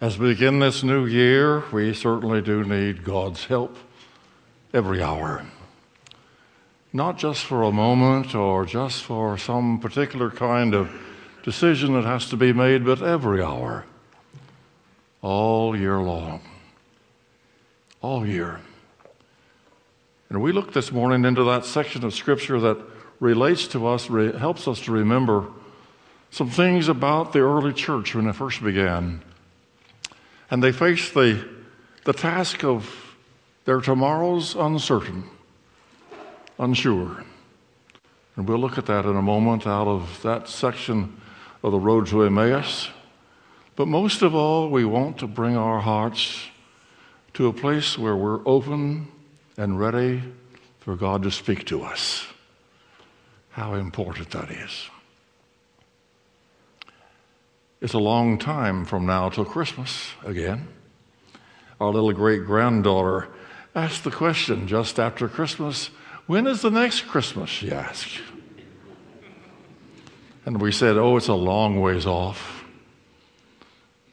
As we begin this new year, we certainly do need God's help every hour. Not just for a moment or just for some particular kind of decision that has to be made, but every hour, all year long. All year. And we look this morning into that section of Scripture that relates to us, re- helps us to remember some things about the early church when it first began. And they face the, the task of their tomorrows uncertain, unsure. And we'll look at that in a moment out of that section of the road to Emmaus. But most of all, we want to bring our hearts to a place where we're open and ready for God to speak to us. How important that is. It's a long time from now till Christmas again. Our little great granddaughter asked the question just after Christmas when is the next Christmas? she asked. And we said, Oh, it's a long ways off.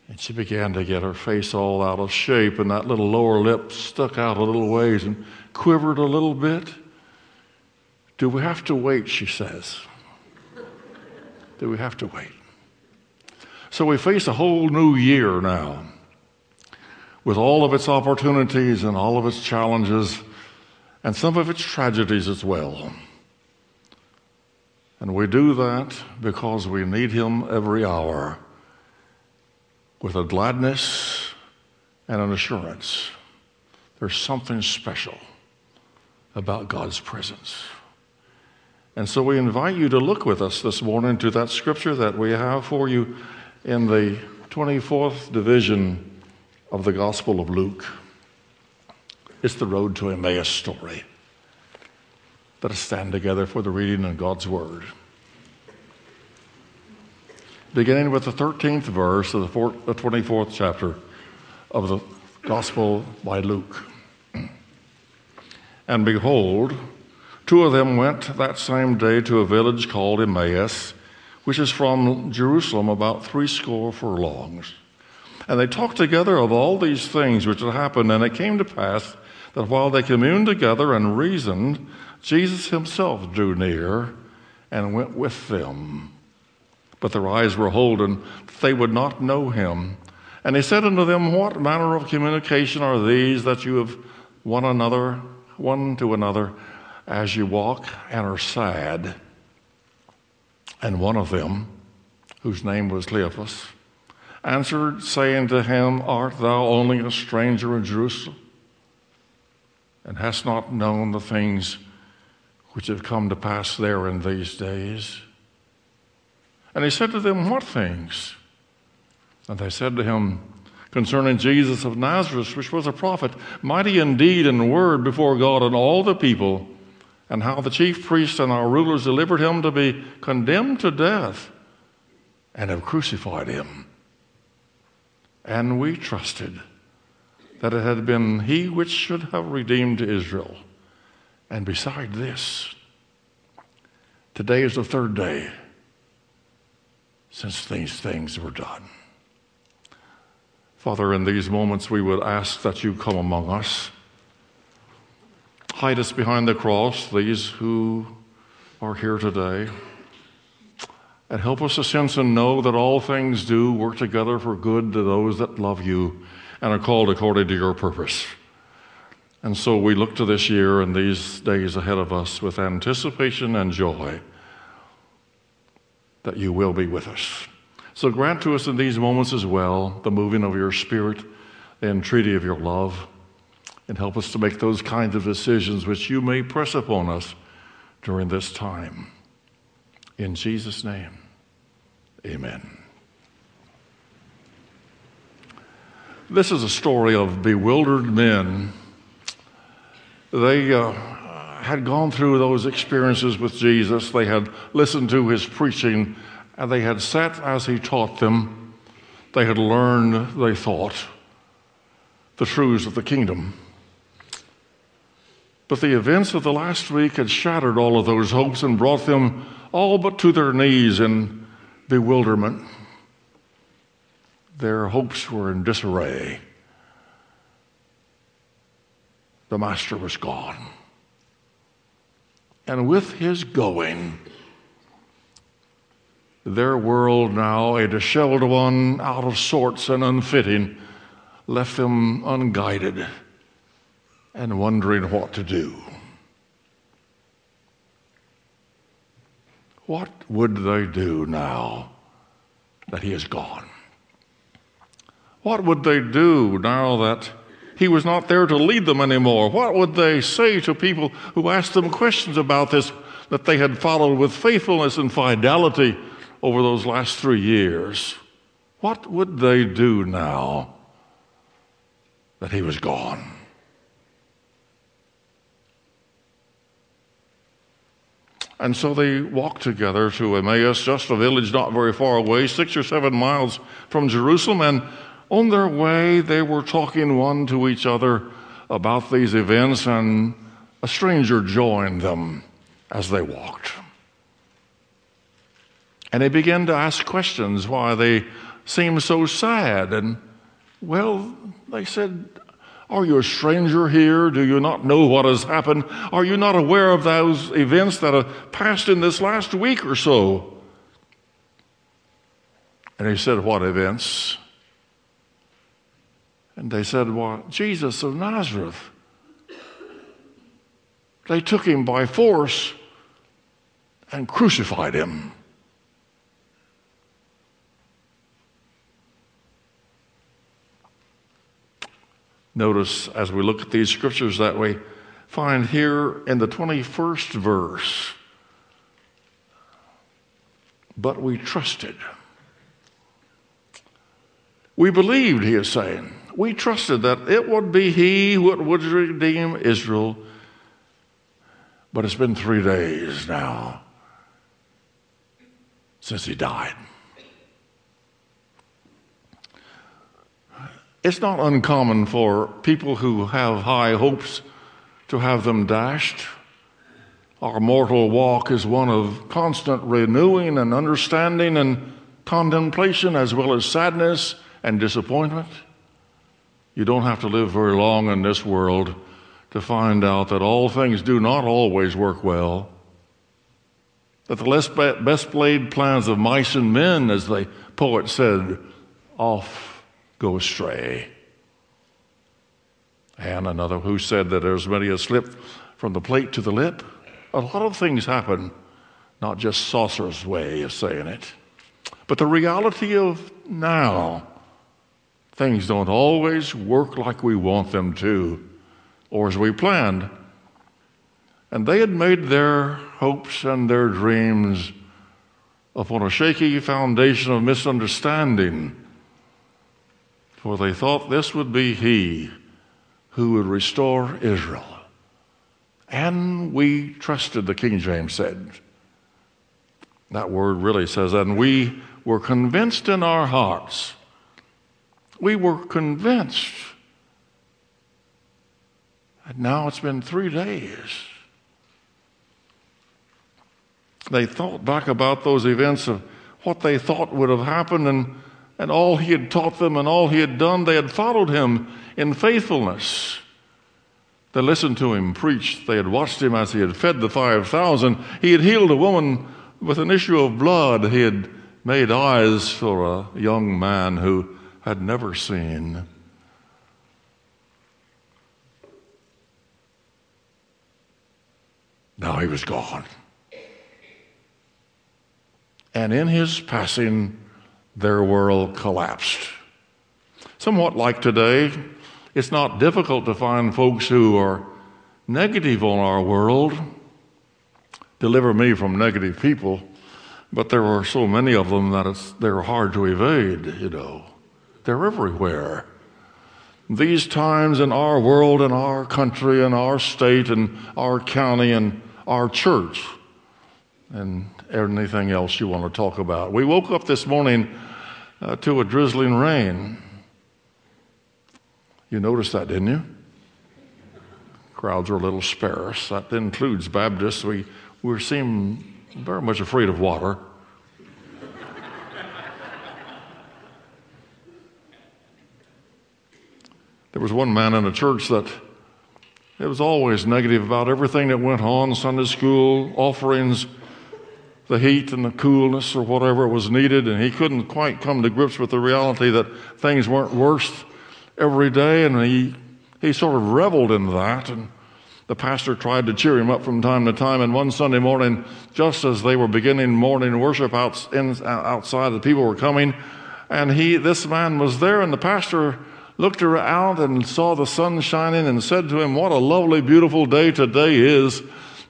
And she began to get her face all out of shape, and that little lower lip stuck out a little ways and quivered a little bit. Do we have to wait? She says. Do we have to wait? So we face a whole new year now with all of its opportunities and all of its challenges and some of its tragedies as well. And we do that because we need Him every hour with a gladness and an assurance. There's something special about God's presence. And so we invite you to look with us this morning to that scripture that we have for you in the 24th division of the Gospel of Luke. It's the road to Emmaus story. Let us stand together for the reading of God's Word. Beginning with the 13th verse of the 24th chapter of the Gospel by Luke. And behold, Two of them went that same day to a village called Emmaus, which is from Jerusalem about threescore furlongs. And they talked together of all these things which had happened, and it came to pass that while they communed together and reasoned, Jesus himself drew near and went with them. But their eyes were holden, they would not know him. And he said unto them, What manner of communication are these that you have one another, one to another? as you walk and are sad. And one of them, whose name was Cleophas, answered, saying to him, Art thou only a stranger in Jerusalem, and hast not known the things which have come to pass there in these days? And he said to them, What things? And they said to him, Concerning Jesus of Nazareth, which was a prophet, mighty indeed in word before God and all the people and how the chief priests and our rulers delivered him to be condemned to death and have crucified him. And we trusted that it had been he which should have redeemed Israel. And beside this, today is the third day since these things were done. Father, in these moments, we would ask that you come among us hide us behind the cross, these who are here today. And help us to sense and know that all things do work together for good to those that love you and are called according to your purpose. And so we look to this year and these days ahead of us with anticipation and joy that you will be with us. So grant to us in these moments as well the moving of your spirit, the entreaty of your love and help us to make those kinds of decisions which you may press upon us during this time. In Jesus' name, amen. This is a story of bewildered men. They uh, had gone through those experiences with Jesus, they had listened to his preaching, and they had sat as he taught them. They had learned, they thought, the truths of the kingdom. But the events of the last week had shattered all of those hopes and brought them all but to their knees in bewilderment. their hopes were in disarray. The master was gone. And with his going, their world now, a disheveled one, out of sorts and unfitting, left them unguided and wondering what to do. What would they do now that he is gone? What would they do now that he was not there to lead them anymore? What would they say to people who asked them questions about this that they had followed with faithfulness and fidelity over those last three years? What would they do now that he was gone? And so they walked together to Emmaus, just a village not very far away, six or seven miles from Jerusalem. And on their way, they were talking one to each other about these events, and a stranger joined them as they walked. And they began to ask questions why they seemed so sad. And, well, they said, are you a stranger here? Do you not know what has happened? Are you not aware of those events that have passed in this last week or so? And he said, What events? And they said, Well, Jesus of Nazareth. They took him by force and crucified him. Notice as we look at these scriptures that we find here in the 21st verse, but we trusted. We believed, he is saying. We trusted that it would be he who would redeem Israel. But it's been three days now since he died. It's not uncommon for people who have high hopes to have them dashed. Our mortal walk is one of constant renewing and understanding and contemplation, as well as sadness and disappointment. You don't have to live very long in this world to find out that all things do not always work well. That the best laid plans of mice and men, as the poet said, off go astray. And another who said that there's many a slip from the plate to the lip. A lot of things happen, not just Chaucer's way of saying it. But the reality of now, things don't always work like we want them to or as we planned. And they had made their hopes and their dreams upon a shaky foundation of misunderstanding for they thought this would be he who would restore Israel. And we trusted, the King James said. That word really says, and we were convinced in our hearts. We were convinced. And now it's been three days. They thought back about those events of what they thought would have happened, and and all he had taught them and all he had done, they had followed him in faithfulness. They listened to him preach. They had watched him as he had fed the 5,000. He had healed a woman with an issue of blood. He had made eyes for a young man who had never seen. Now he was gone. And in his passing, their world collapsed. Somewhat like today, it's not difficult to find folks who are negative on our world. Deliver me from negative people, but there are so many of them that they're hard to evade, you know. They're everywhere. These times in our world, in our country, in our state, and our county, and our church, and anything else you want to talk about. We woke up this morning uh, to a drizzling rain. You noticed that, didn't you? Crowds are a little sparse. That includes Baptists. We, we seem very much afraid of water. There was one man in a church that it was always negative about everything that went on Sunday school, offerings, the heat and the coolness or whatever was needed, and he couldn't quite come to grips with the reality that things weren't worse every day, and he, he sort of reveled in that. And the pastor tried to cheer him up from time to time, and one Sunday morning, just as they were beginning morning worship out, in, outside, the people were coming, and he, this man was there, and the pastor looked around and saw the sun shining and said to him, What a lovely, beautiful day today is.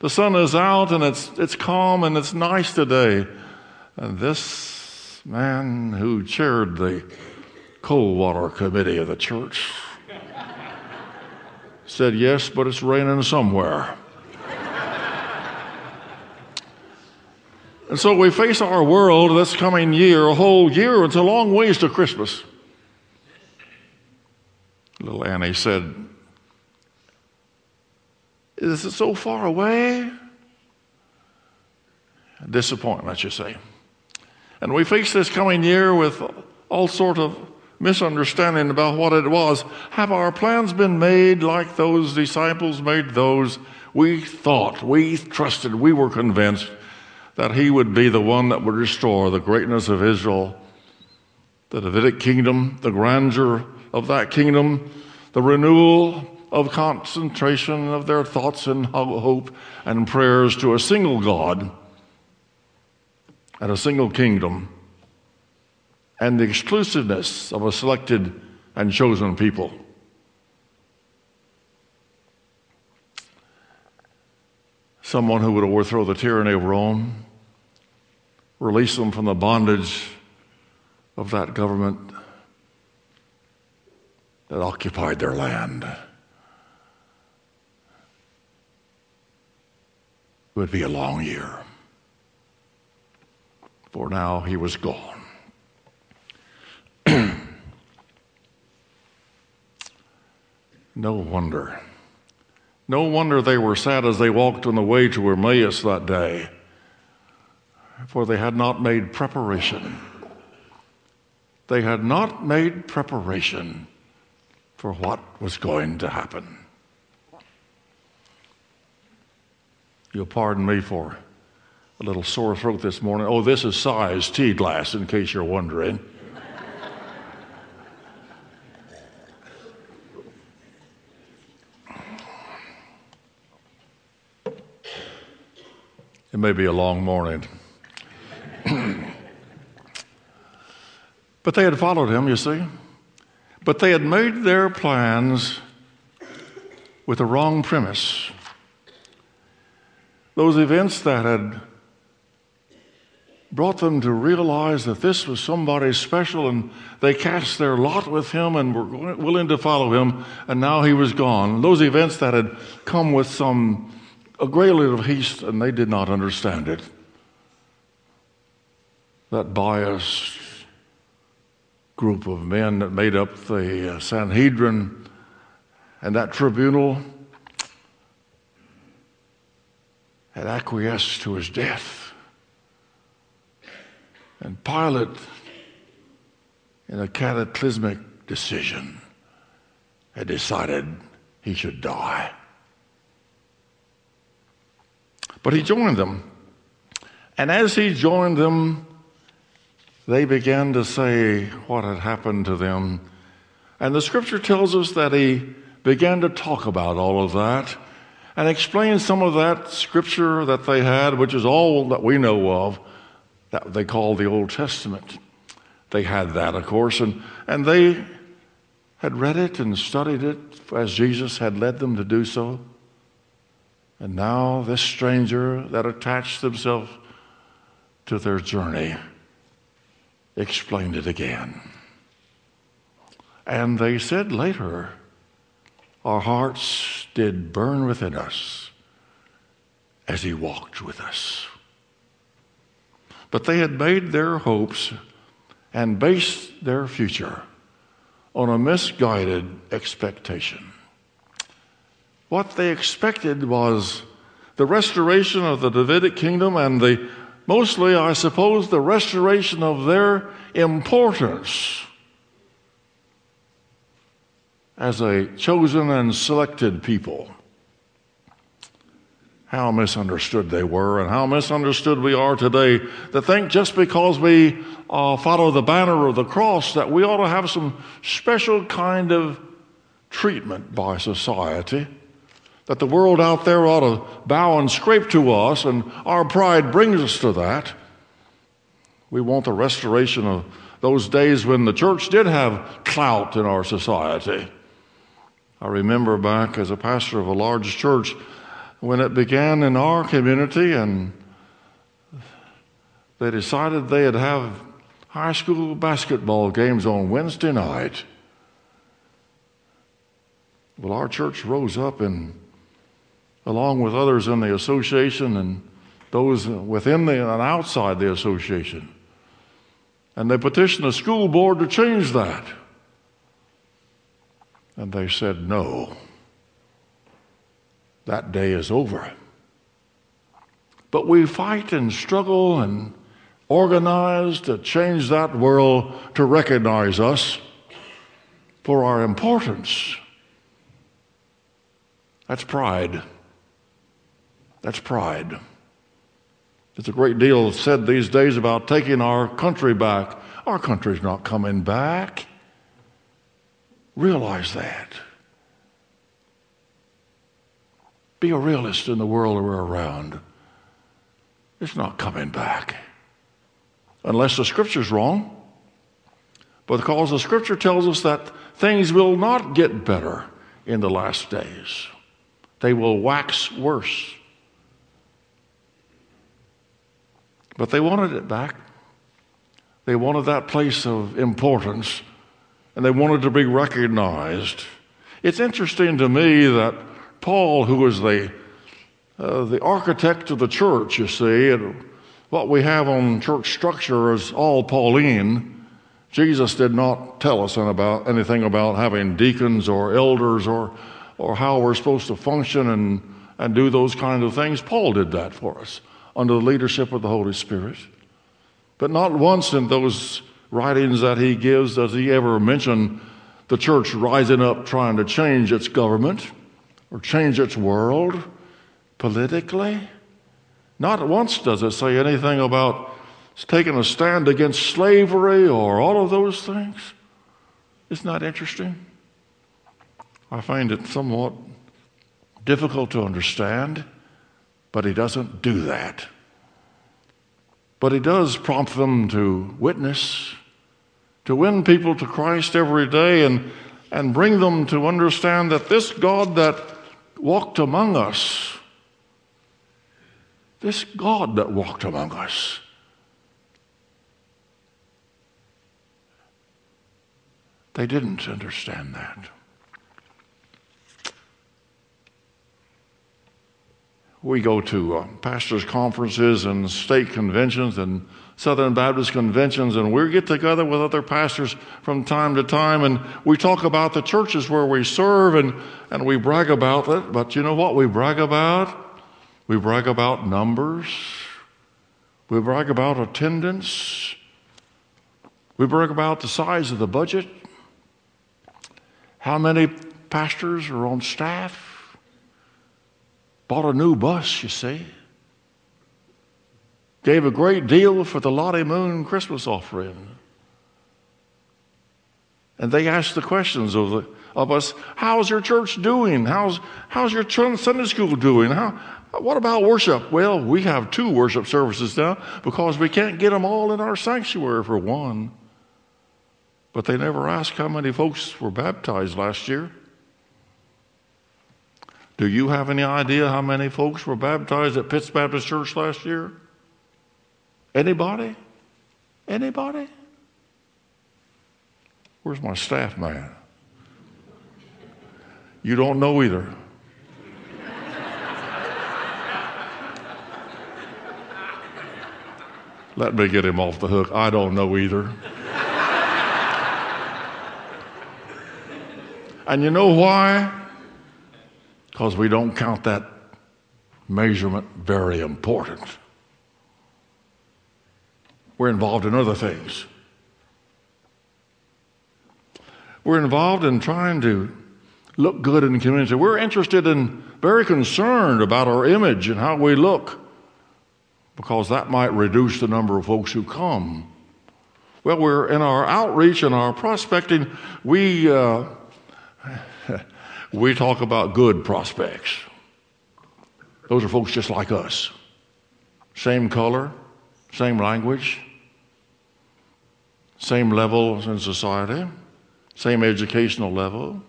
The sun is out and it's, it's calm and it's nice today. And this man who chaired the cold water committee of the church said, Yes, but it's raining somewhere. and so we face our world this coming year, a whole year. It's a long ways to Christmas. Little Annie said, Is it so far away? Disappointment, you say. And we face this coming year with all sort of misunderstanding about what it was. Have our plans been made like those disciples made those? We thought, we trusted, we were convinced that he would be the one that would restore the greatness of Israel, the Davidic kingdom, the grandeur of that kingdom, the renewal of concentration of their thoughts and hope and prayers to a single God and a single kingdom, and the exclusiveness of a selected and chosen people. Someone who would overthrow the tyranny of Rome, release them from the bondage of that government that occupied their land. It would be a long year. For now he was gone. no wonder. No wonder they were sad as they walked on the way to Emmaus that day, for they had not made preparation. They had not made preparation for what was going to happen. You'll pardon me for a little sore throat this morning. Oh, this is size tea glass, in case you're wondering. It may be a long morning. but they had followed him, you see. But they had made their plans with the wrong premise. Those events that had brought them to realize that this was somebody special, and they cast their lot with him and were willing to follow him, and now he was gone. Those events that had come with some a great deal of haste, and they did not understand it. That biased group of men that made up the uh, Sanhedrin and that tribunal had acquiesced to his death. And Pilate, in a cataclysmic decision, had decided he should die. But he joined them. And as he joined them, they began to say what had happened to them. And the scripture tells us that he began to talk about all of that and explain some of that scripture that they had, which is all that we know of, that they call the Old Testament. They had that, of course, and, and they had read it and studied it as Jesus had led them to do so. And now this stranger that attached himself to their journey explained it again. And they said later, Our hearts did burn within us as he walked with us. But they had made their hopes and based their future on a misguided expectation. What they expected was the restoration of the Davidic kingdom and the mostly, I suppose, the restoration of their importance. As a chosen and selected people. How misunderstood they were, and how misunderstood we are today to think just because we uh, follow the banner of the cross that we ought to have some special kind of treatment by society, that the world out there ought to bow and scrape to us, and our pride brings us to that. We want the restoration of those days when the church did have clout in our society. I remember back as a pastor of a large church when it began in our community and they decided they'd have high school basketball games on Wednesday night. Well, our church rose up and, along with others in the association and those within the, and outside the association, and they petitioned the school board to change that. And they said, no, that day is over. But we fight and struggle and organize to change that world to recognize us for our importance. That's pride. That's pride. There's a great deal said these days about taking our country back. Our country's not coming back. Realize that. Be a realist in the world we're around. It's not coming back. Unless the scripture's wrong. But Because the scripture tells us that things will not get better in the last days, they will wax worse. But they wanted it back. They wanted that place of importance and they wanted to be recognized. It's interesting to me that Paul, who was the, uh, the architect of the church, you see, and what we have on church structure is all Pauline. Jesus did not tell us about anything about having deacons or elders or, or how we're supposed to function and, and do those kind of things. Paul did that for us under the leadership of the Holy Spirit. But not once in those writings that he gives does he ever mention the church rising up trying to change its government or change its world politically. Not once does it say anything about taking a stand against slavery or all of those things. Isn't that interesting? I find it somewhat difficult to understand, but he doesn't do that. But he does prompt them to witness, to win people to Christ every day and, and bring them to understand that this God that walked among us, this God that walked among us, they didn't understand that. We go to uh, pastors' conferences and state conventions and Southern Baptist conventions, and we get together with other pastors from time to time, and we talk about the churches where we serve, and, and we brag about it. But you know what we brag about? We brag about numbers. We brag about attendance. We brag about the size of the budget. How many pastors are on staff? Bought a new bus, you see. Gave a great deal for the Lottie Moon Christmas offering. And they asked the questions of, the, of us How's your church doing? How's, how's your Sunday school doing? How, what about worship? Well, we have two worship services now because we can't get them all in our sanctuary for one. But they never asked how many folks were baptized last year. Do you have any idea how many folks were baptized at Pitts Baptist Church last year? Anybody? Anybody? Where's my staff man? You don't know either. Let me get him off the hook. I don't know either. and you know why? Because we don't count that measurement very important. We're involved in other things. We're involved in trying to look good in the community. We're interested in, very concerned about our image and how we look because that might reduce the number of folks who come. Well, we're in our outreach and our prospecting, we, uh, we talk about good prospects. Those are folks just like us. Same color, same language, same levels in society, same educational level.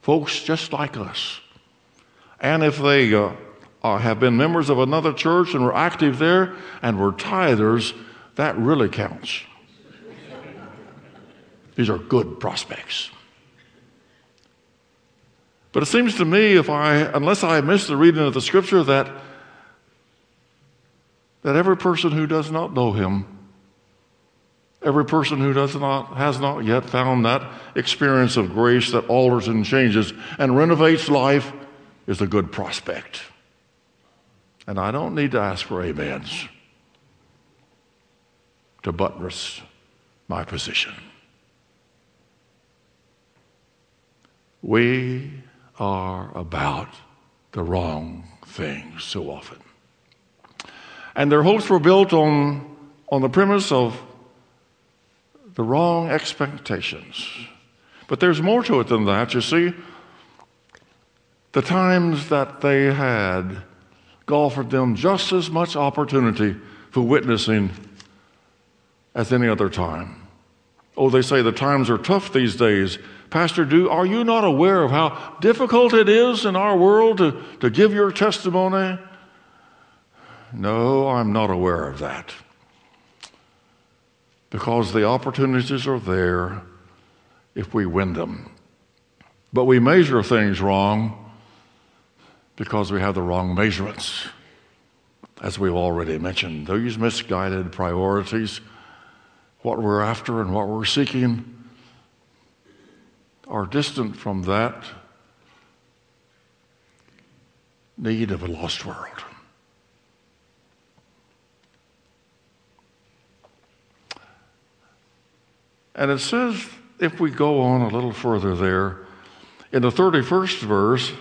Folks just like us. And if they uh, uh, have been members of another church and were active there and were tithers, that really counts. These are good prospects. But it seems to me, if I, unless I miss the reading of the scripture, that, that every person who does not know him, every person who does not, has not yet found that experience of grace that alters and changes and renovates life is a good prospect. And I don't need to ask for amens to buttress my position. We are about the wrong things so often. And their hopes were built on, on the premise of the wrong expectations. But there's more to it than that. You see, the times that they had offered them just as much opportunity for witnessing as any other time. Oh, they say the times are tough these days. Pastor, do are you not aware of how difficult it is in our world to, to give your testimony? No, I'm not aware of that. Because the opportunities are there if we win them. But we measure things wrong because we have the wrong measurements. As we've already mentioned, those misguided priorities, what we're after and what we're seeking, are distant from that need of a lost world. And it says, if we go on a little further there, in the 31st verse,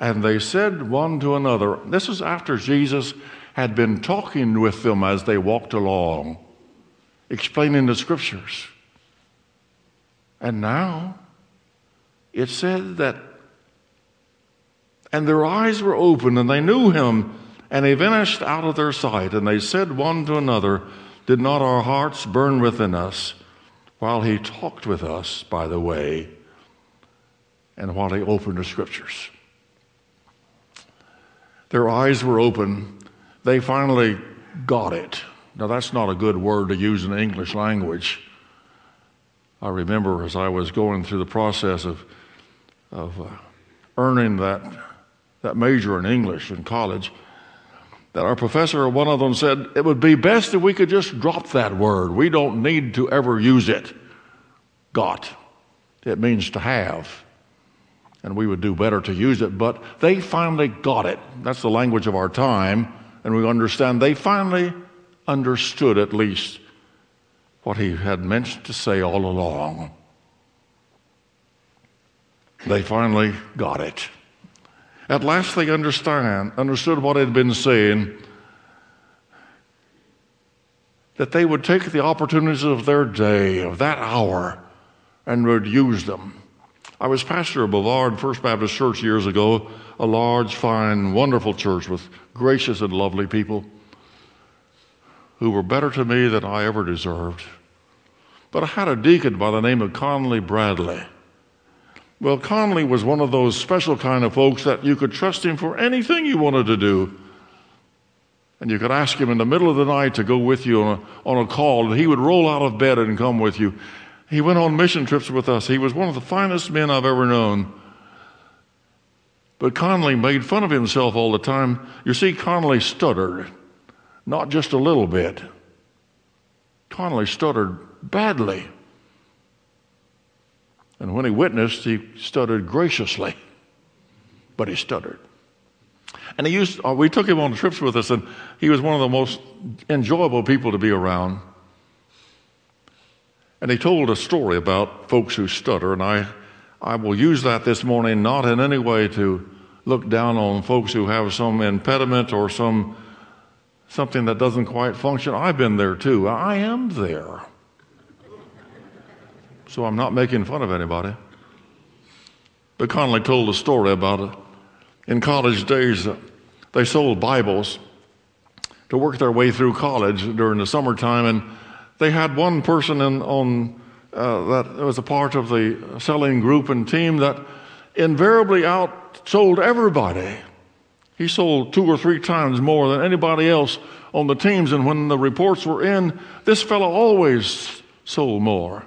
and they said one to another, this is after Jesus had been talking with them as they walked along, explaining the scriptures. And now it said that, and their eyes were open, and they knew him, and he vanished out of their sight. And they said one to another, Did not our hearts burn within us while he talked with us by the way, and while he opened the scriptures? Their eyes were open. They finally got it. Now, that's not a good word to use in the English language. I remember as I was going through the process of of uh, earning that, that major in English in college, that our professor, or one of them said, it would be best if we could just drop that word. We don't need to ever use it. Got. It means to have. And we would do better to use it, but they finally got it. That's the language of our time, and we understand they finally understood at least what he had meant to say all along. They finally got it. At last they understand, understood what had been saying, that they would take the opportunities of their day, of that hour, and would use them. I was pastor of Brevard First Baptist Church years ago, a large, fine, wonderful church with gracious and lovely people who were better to me than I ever deserved. But I had a deacon by the name of Conley Bradley. Well, Conley was one of those special kind of folks that you could trust him for anything you wanted to do. And you could ask him in the middle of the night to go with you on a, on a call, and he would roll out of bed and come with you. He went on mission trips with us. He was one of the finest men I've ever known. But Conley made fun of himself all the time. You see, Conley stuttered, not just a little bit. Conley stuttered badly. And when he witnessed, he stuttered graciously, but he stuttered. And he used, uh, we took him on trips with us, and he was one of the most enjoyable people to be around. And he told a story about folks who stutter, and I, I will use that this morning not in any way to look down on folks who have some impediment or some something that doesn't quite function. I've been there too. I am there. So I'm not making fun of anybody. But Conley told a story about it. In college days, uh, they sold Bibles to work their way through college during the summertime, and they had one person in, on uh, that was a part of the selling group and team that invariably outsold everybody. He sold two or three times more than anybody else on the teams, and when the reports were in, this fellow always sold more.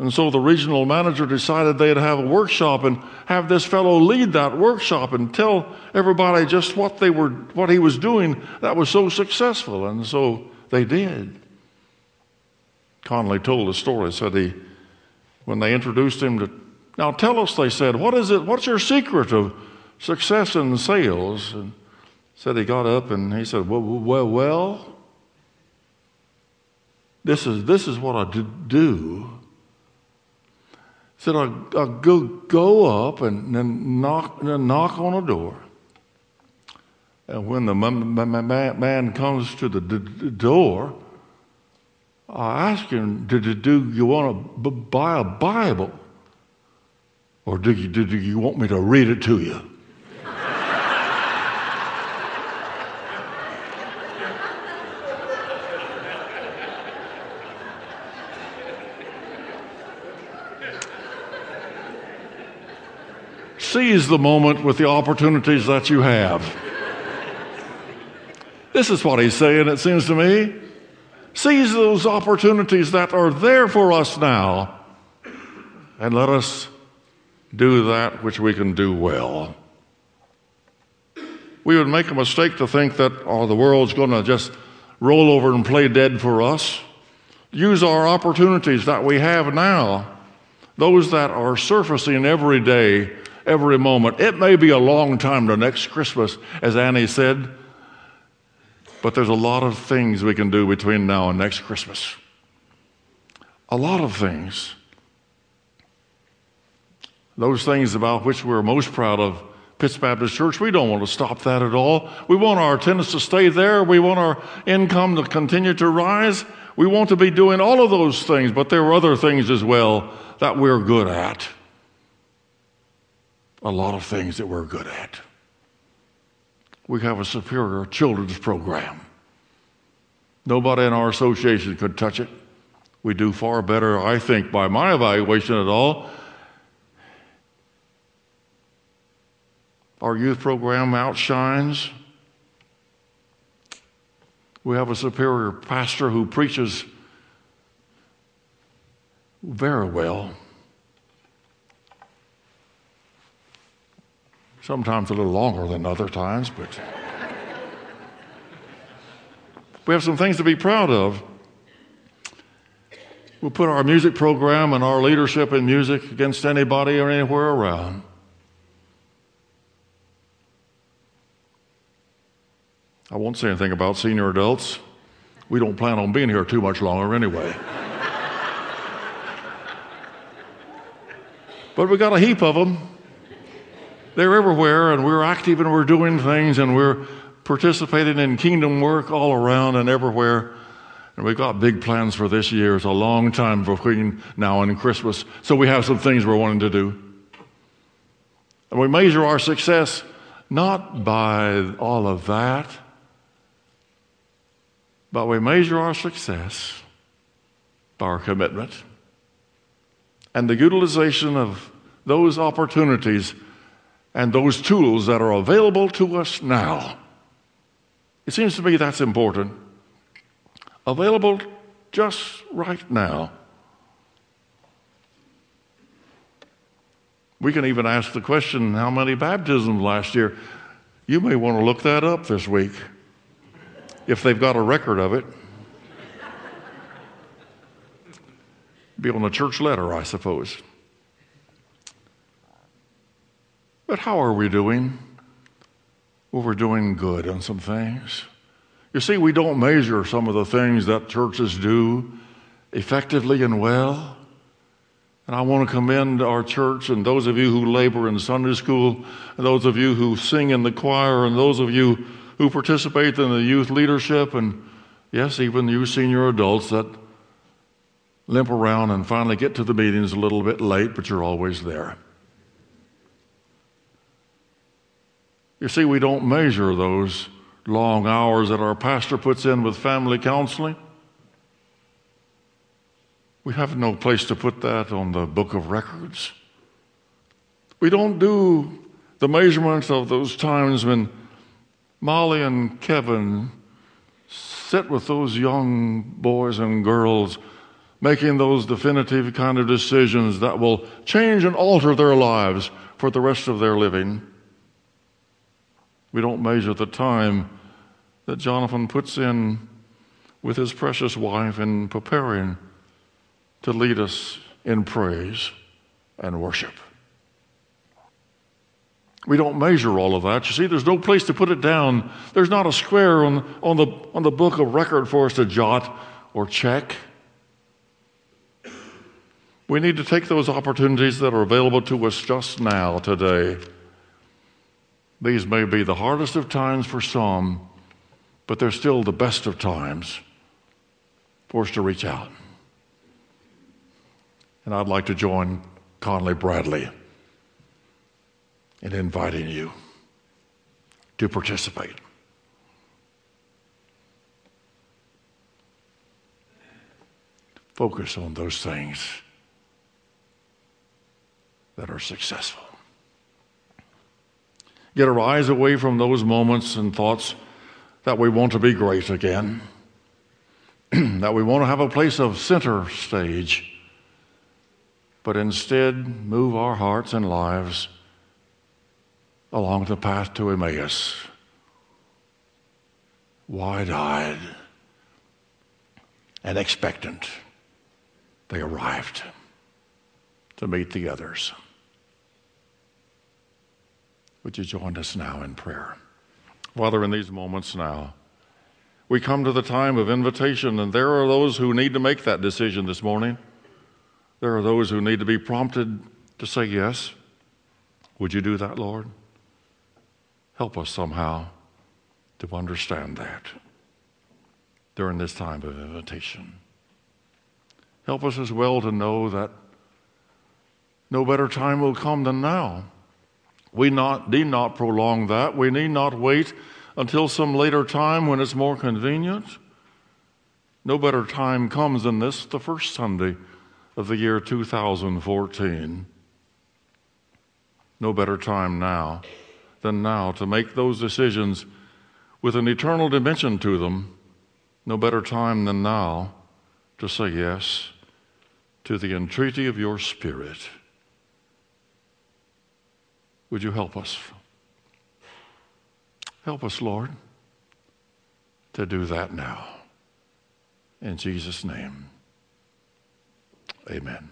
And so the regional manager decided they'd have a workshop and have this fellow lead that workshop and tell everybody just what they were what he was doing that was so successful. And so they did. Conley told a story, said he when they introduced him to now tell us, they said, what is it, what's your secret of success in sales? And said he got up and he said, Well well well this is this is what I do said, I, I go, go up and then knock, then knock on a door. And when the man comes to the door, I ask him, did, do you want to buy a Bible? Or do you, do you want me to read it to you? Seize the moment with the opportunities that you have. This is what he's saying, it seems to me. Seize those opportunities that are there for us now, and let us do that which we can do well. We would make a mistake to think that, oh, the world's going to just roll over and play dead for us. Use our opportunities that we have now, those that are surfacing every day every moment. It may be a long time to next Christmas, as Annie said, but there's a lot of things we can do between now and next Christmas. A lot of things. Those things about which we're most proud of, Pitts Baptist Church, we don't want to stop that at all. We want our attendance to stay there. We want our income to continue to rise. We want to be doing all of those things, but there are other things as well that we're good at a lot of things that we're good at. We have a superior children's program. Nobody in our association could touch it. We do far better, I think, by my evaluation at all. Our youth program outshines. We have a superior pastor who preaches very well. Sometimes a little longer than other times, but we have some things to be proud of. We'll put our music program and our leadership in music against anybody or anywhere around. I won't say anything about senior adults. We don't plan on being here too much longer anyway. but we got a heap of them they're everywhere, and we're active and we're doing things and we're participating in kingdom work all around and everywhere. And we've got big plans for this year. It's a long time between now and Christmas. So we have some things we're wanting to do. And we measure our success not by all of that, but we measure our success by our commitment and the utilization of those opportunities and those tools that are available to us now. It seems to me that's important. Available just right now. We can even ask the question how many baptisms last year? You may want to look that up this week if they've got a record of it. Be on the church letter, I suppose. But how are we doing? Well, we're doing good on some things. You see, we don't measure some of the things that churches do effectively and well And I want to commend our church and those of you who labor in Sunday school, and those of you who sing in the choir, and those of you who participate in the youth leadership, and yes, even you senior adults that limp around and finally get to the meetings a little bit late, but you're always there. You see, we don't measure those long hours that our pastor puts in with family counseling. We have no place to put that on the book of records. We don't do the measurement of those times when Molly and Kevin sit with those young boys and girls making those definitive kind of decisions that will change and alter their lives for the rest of their living. We don't measure the time that Jonathan puts in with his precious wife in preparing to lead us in praise and worship. We don't measure all of that. You see, there's no place to put it down. There's not a square on, on, the, on the book of record for us to jot or check. We need to take those opportunities that are available to us just now, today. These may be the hardest of times for some, but they're still the best of times for us to reach out. And I'd like to join Conley Bradley in inviting you to participate. Focus on those things that are successful. Get our eyes away from those moments and thoughts that we want to be great again, that we want to have a place of center stage but instead move our hearts and lives along the path to Emmaus, wide eyed and expectant. They arrived to meet the others. Would you join us now in prayer? Father, in these moments now, we come to the time of invitation, and there are those who need to make that decision this morning. There are those who need to be prompted to say yes. Would you do that, Lord? Help us somehow to understand that during this time of invitation. Help us as well to know that no better time will come than now. We not, need not prolong that. We need not wait until some later time when it's more convenient. No better time comes than this, the first Sunday of the year 2014. No better time now than now to make those decisions with an eternal dimension to them. No better time than now to say yes to the entreaty of your Spirit. Would you help us? Help us, Lord, to do that now. In Jesus' name. Amen.